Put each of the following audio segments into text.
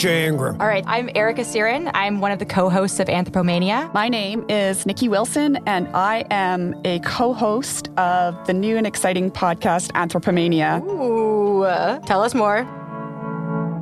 Jay Ingram. All right, I'm Erica Siren. I'm one of the co hosts of Anthropomania. My name is Nikki Wilson, and I am a co host of the new and exciting podcast, Anthropomania. Ooh, tell us more.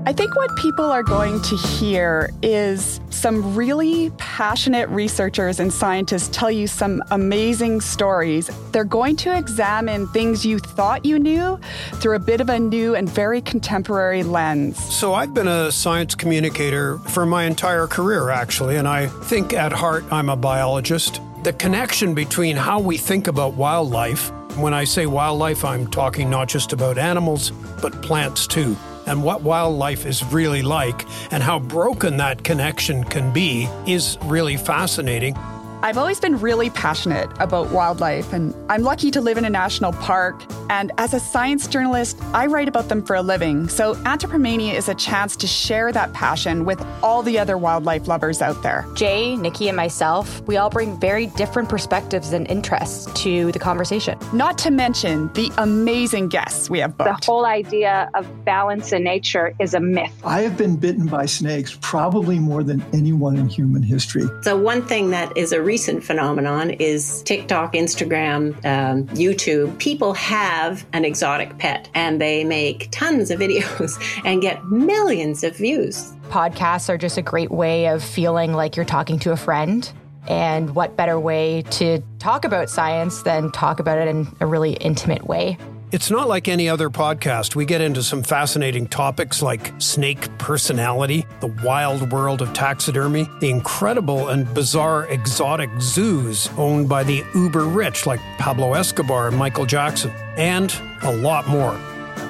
I think what people are going to hear is some really passionate researchers and scientists tell you some amazing stories. They're going to examine things you thought you knew through a bit of a new and very contemporary lens. So, I've been a science communicator for my entire career, actually, and I think at heart I'm a biologist. The connection between how we think about wildlife, when I say wildlife, I'm talking not just about animals, but plants too and what wildlife is really like and how broken that connection can be is really fascinating. I've always been really passionate about wildlife, and I'm lucky to live in a national park. And as a science journalist, I write about them for a living. So, Anthropomania is a chance to share that passion with all the other wildlife lovers out there. Jay, Nikki, and myself, we all bring very different perspectives and interests to the conversation. Not to mention the amazing guests we have booked. The whole idea of balance in nature is a myth. I have been bitten by snakes probably more than anyone in human history. So, one thing that is a recent phenomenon is TikTok, Instagram, um, YouTube. People have an exotic pet and they make tons of videos and get millions of views. Podcasts are just a great way of feeling like you're talking to a friend. And what better way to talk about science than talk about it in a really intimate way? It's not like any other podcast. We get into some fascinating topics like snake personality, the wild world of taxidermy, the incredible and bizarre exotic zoos owned by the uber rich like Pablo Escobar and Michael Jackson, and a lot more.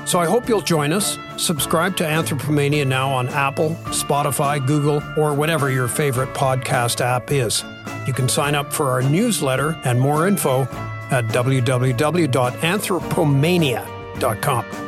So I hope you'll join us. Subscribe to Anthropomania now on Apple, Spotify, Google, or whatever your favorite podcast app is. You can sign up for our newsletter and more info at www.anthropomania.com.